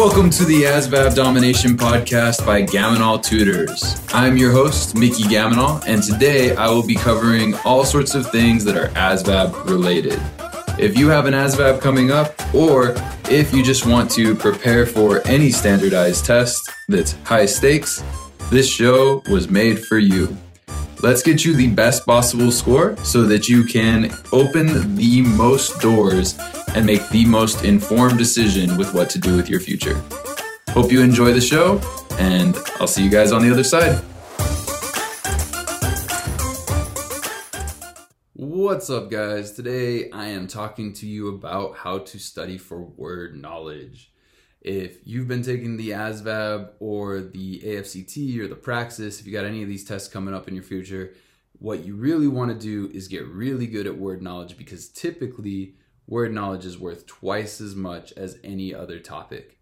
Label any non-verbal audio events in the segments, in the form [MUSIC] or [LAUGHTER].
Welcome to the ASVAB Domination Podcast by Gamonal Tutors. I'm your host, Mickey Gamonal, and today I will be covering all sorts of things that are ASVAB related. If you have an ASVAB coming up, or if you just want to prepare for any standardized test that's high stakes, this show was made for you. Let's get you the best possible score so that you can open the most doors and make the most informed decision with what to do with your future. Hope you enjoy the show, and I'll see you guys on the other side. What's up, guys? Today I am talking to you about how to study for word knowledge. If you've been taking the ASVAB or the AFCT or the Praxis, if you got any of these tests coming up in your future, what you really want to do is get really good at word knowledge because typically word knowledge is worth twice as much as any other topic.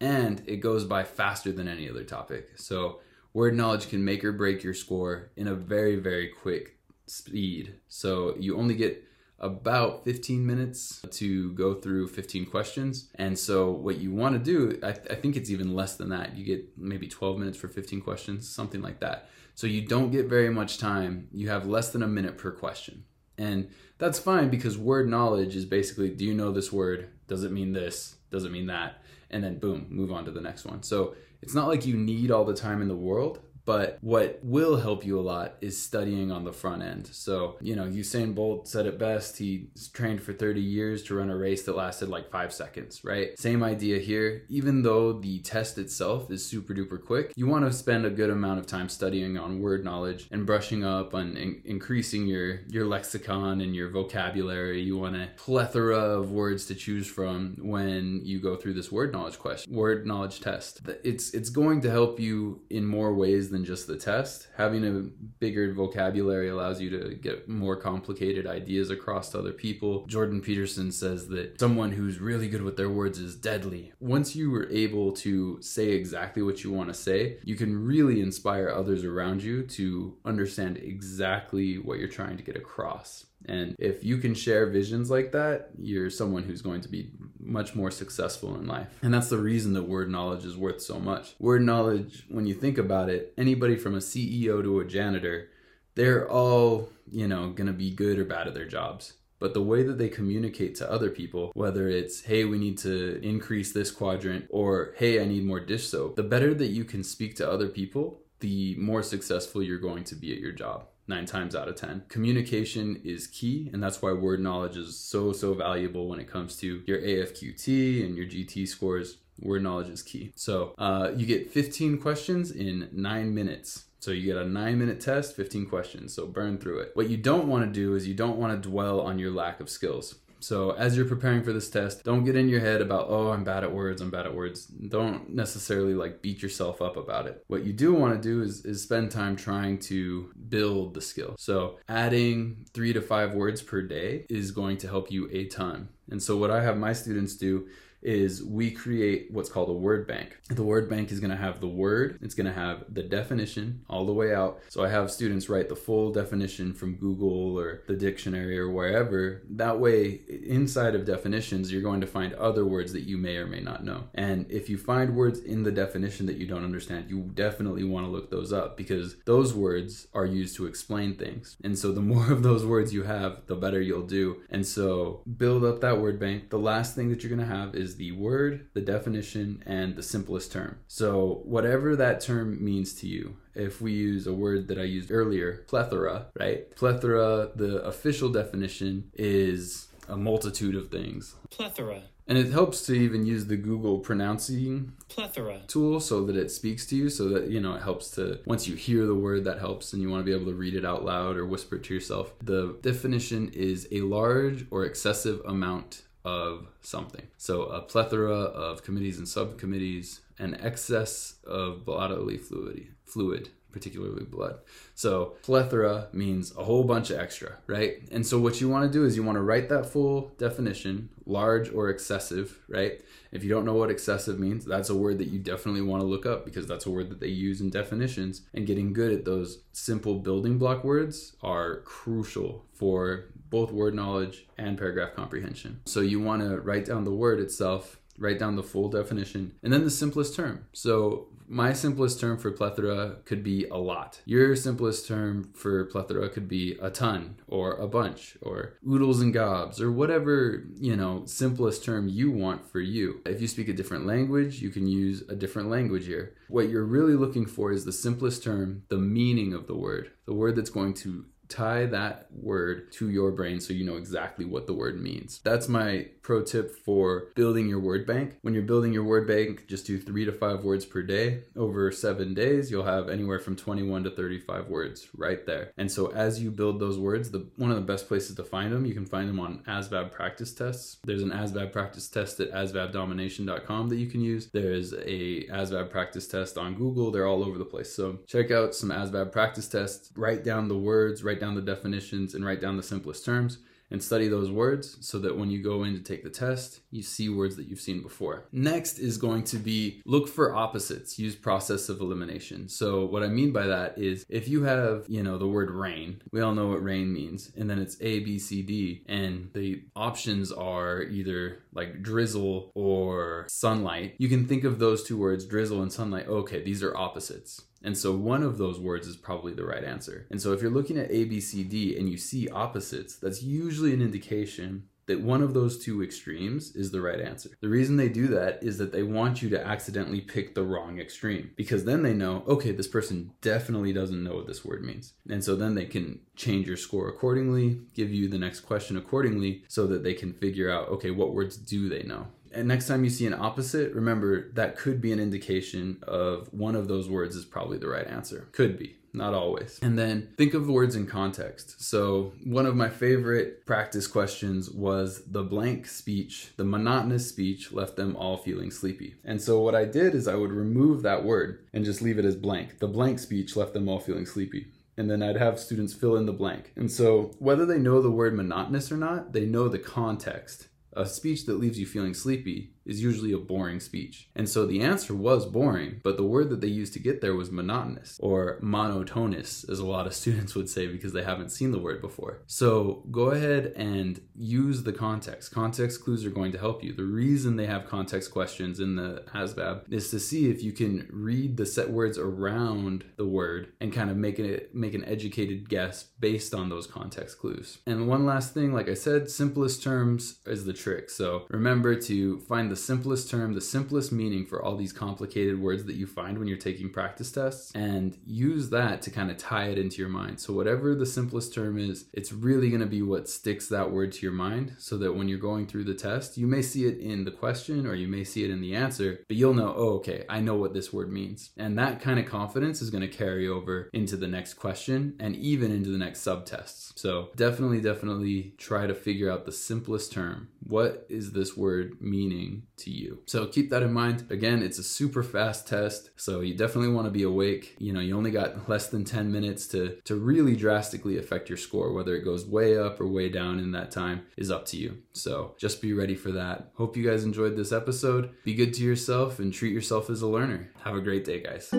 And it goes by faster than any other topic. So, word knowledge can make or break your score in a very, very quick speed. So, you only get about 15 minutes to go through 15 questions. And so, what you want to do, I, th- I, think it's even less than that. You get maybe 12 minutes for 15 questions, something like that. So, you don't get very much time. You have less than a minute per question. And that's fine because word knowledge is basically do you know this word? Does it mean this? Does it mean that? And then boom, move on to the next one. So it's not like you need all the time in the world, but what will help you a lot is studying on the front end. So, you know, Usain Bolt said it best. He trained for 30 years to run a race that lasted like five seconds, right? Same idea here. Even though the test itself is super duper quick, you want to spend a good amount of time studying on word knowledge and brushing up on in- increasing your, your lexicon and your vocabulary. You want a plethora of words to choose from when you go through this word knowledge question, word knowledge test. It's, it's going to help you in more ways than just the test. Having a bigger vocabulary allows you to get more complicated ideas across to other people. Jordan Peterson says that someone who's really good with their words is deadly. Once you are able to say exactly what you want to say, you can really inspire others around you to understand exactly what you're trying to get across. And if you can share visions like that, you're someone who's going to be much more successful in life. And that's the reason that word knowledge is worth so much. Word knowledge, when you think about it, anybody from a CEO to a janitor, they're all, you know, going to be good or bad at their jobs. But the way that they communicate to other people, whether it's, hey, we need to increase this quadrant, or hey, I need more dish soap, the better that you can speak to other people, the more successful you're going to be at your job nine times out of 10. Communication is key, and that's why word knowledge is so, so valuable when it comes to your AFQT and your GT scores. Word knowledge is key. So uh, you get 15 questions in nine minutes. So you get a nine minute test, 15 questions. So burn through it. What you don't want to do is you don't want to dwell on your lack of skills. So as you're preparing for this test, don't get in your head about, oh, I'm bad at words, I'm bad at words. Don't necessarily like beat yourself up about it. What you do want to do is, is spend time trying to build the skill. So adding three to five words per day is going to help you a ton. And so what I have my students do is we create what's called a word bank. The word bank is going to have the word, it's going to have the definition all the way out. So I have students write the full definition from Google or the dictionary or wherever. That way, inside of definitions, you're going to find other words that you may or may not know. And if you find words in the definition that you don't understand, you definitely want to look those up because those words are used to explain things. And so the [LAUGHS] more of those words you have, the better you'll do. And so build up that word bank. The last thing that you're going to have is the word, the definition, and the simplest term. So, whatever that term means to you, if we use a word that I used earlier, plethora, right? Plethora, the official definition is a multitude of things. Plethora. And it helps to even use the Google pronouncing plethora tool so that it speaks to you so that you know it helps to once you hear the word that helps and you want to be able to read it out loud or whisper it to yourself. The definition is a large or excessive amount of something. So a plethora of committees and subcommittees, an excess of bodily fluid, fluid, particularly blood. So plethora means a whole bunch of extra, right? And so what you want to do is you want to write that full definition, large or excessive, right? If you don't know what excessive means, that's a word that you definitely want to look up because that's a word that they use in definitions. And getting good at those simple building block words are crucial for both word knowledge and paragraph comprehension. So you want to write down the word itself write down the full definition, and then the simplest term. So my simplest term for plethora could be a lot. Your simplest term for plethora could be a ton or a bunch or oodles and gobs or whatever, you know, simplest term you want for you. If you speak a different language, you can use a different language here. What you're really looking for is the simplest term, the meaning of the word, the word that's going to tie that word to your brain so you know exactly what the word means. That's my pro tip for building your word bank. When you're building your word bank, just do three to five words per day. Over seven days, you'll have anywhere from 21 to 35 words right there. And so as you build those words, the one of the best places to find them, you can find them on ASVAB practice tests. There's an ASVAB practice test at asvabdomination.com that you can use. There's a ASVAB practice test on Google. They're all over the place. So check out some ASVAB practice tests, write down the words, write down the definitions, and write down the simplest terms and study those words so that when you go in to take the test, you see words that you've seen before. Next is going to be look for opposites, use process of elimination. So what I mean by that is if you have, you know, the word rain, we all know what rain means, and then it's A, B, C, D, and the options are either like drizzle or sunlight, you can think of those two words, drizzle and sunlight, okay, these are opposites. And so one of those words is probably the right answer. And so if you're looking at A, B, C, D and you see opposites, that's usually an indication that one of those two extremes is the right answer. The reason they do that is that they want you to accidentally pick the wrong extreme because then they know, okay, this person definitely doesn't know what this word means. And so then they can change your score accordingly, give you the next question accordingly so that they can figure out, okay, what words do they know? And next time you see an opposite, remember that could be an indication of one of those words is probably the right answer. Could be, not always. And then think of words in context. So, one of my favorite practice questions was the blank speech, the monotonous speech left them all feeling sleepy. And so, what I did is I would remove that word and just leave it as blank. The blank speech left them all feeling sleepy and then I'd have students fill in the blank. And so, whether they know the word monotonous or not, they know the context. A speech that leaves you feeling sleepy is usually a boring speech. And so the answer was boring, but the word that they used to get there was monotonous or monotonous, as a lot of [LAUGHS] students would say because they haven't seen the word before. So go ahead and use the context. Context clues are going to help you. The reason they have context questions in the ASVAB is to see if you can read the set words around the word and kind of make it make an educated guess based on those context clues. And one last thing, like I said, simplest terms is the trick. So remember to find the the simplest term, the simplest meaning for all these complicated words that you find when you're taking practice tests and use that to kind of tie it into your mind. So, whatever the simplest term is, it's really going to be what sticks that word to your mind so that when you're going through the test, you may see it in the question or you may see it in the answer, but you'll know, oh, okay, I know what this word means. And that kind of confidence is going to carry over into the next question and even into the next subtests. So, definitely, definitely try to figure out the simplest term. What is this word meaning to you. So keep that in mind. Again, it's a super fast test, so you definitely want to be awake. You know, you only got less than 10 minutes to to really drastically affect your score. Whether it goes way up or way down in that time is up to you. So just be ready for that. Hope you guys enjoyed this episode. Be good to yourself and treat yourself as a learner. Have a great day, guys.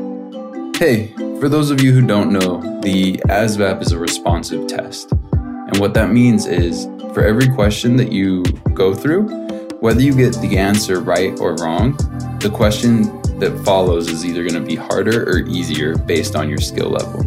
Hey, for those of you who don't know, the ASVAB is a responsive test. And what that means is for every question that you go through, whether you get the answer right or wrong, the question that follows is either going to be harder or easier based on your skill level.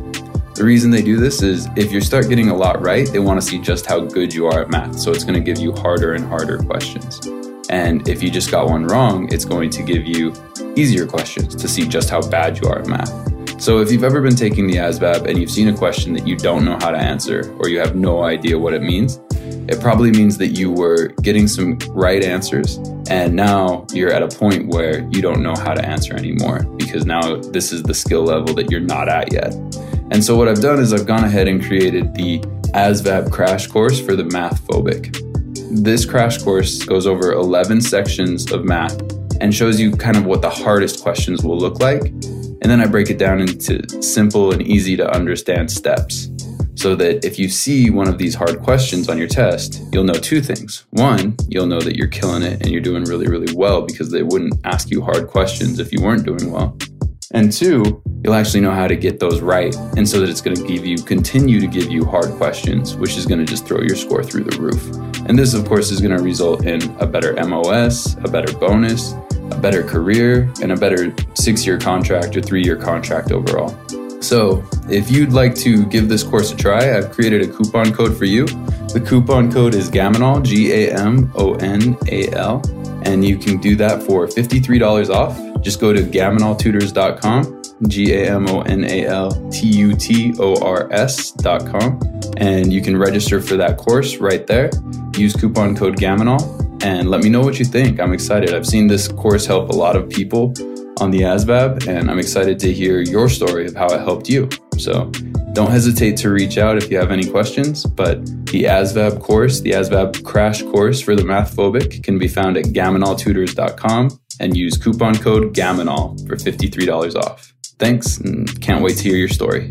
The reason they do this is if you start getting a lot right, they want to see just how good you are at math. So it's going to give you harder and harder questions. And if you just got one wrong, it's going to give you easier questions to see just how bad you are at math. So if you've ever been taking the ASVAB and you've seen a question that you don't know how to answer or you have no idea what it means, it probably means that you were getting some right answers and now you're at a point where you don't know how to answer anymore because now this is the skill level that you're not at yet. And so what I've done is I've gone ahead and created the ASVAB crash course for the math phobic. This crash course goes over 11 sections of math and shows you kind of what the hardest questions will look like. And then I break it down into simple and easy to understand steps so that if you see one of these hard questions on your test, you'll know two things. One, you'll know that you're killing it and you're doing really, really well because they wouldn't ask you hard questions if you weren't doing well. And two, you'll actually know how to get those right. And so that it's going to give you, continue to give you hard questions, which is going to just throw your score through the roof. And this, of course, is going to result in a better MOS, a better bonus, a better career, and a better six year contract or three year contract overall. So, if you'd like to give this course a try, I've created a coupon code for you. The coupon code is GAMONAL, G A M O N A L, and you can do that for $53 off. Just go to gamonaltutors.com, G A M O N A L T U T O R S.com, and you can register for that course right there. Use coupon code GAMONAL and let me know what you think. I'm excited. I've seen this course help a lot of people on the ASVAB, and I'm excited to hear your story of how it helped you. So don't hesitate to reach out if you have any questions. But the ASVAB course, the ASVAB crash course for the math phobic, can be found at gamonaltutors.com and use coupon code GAMONAL for $53 off. Thanks, and can't wait to hear your story.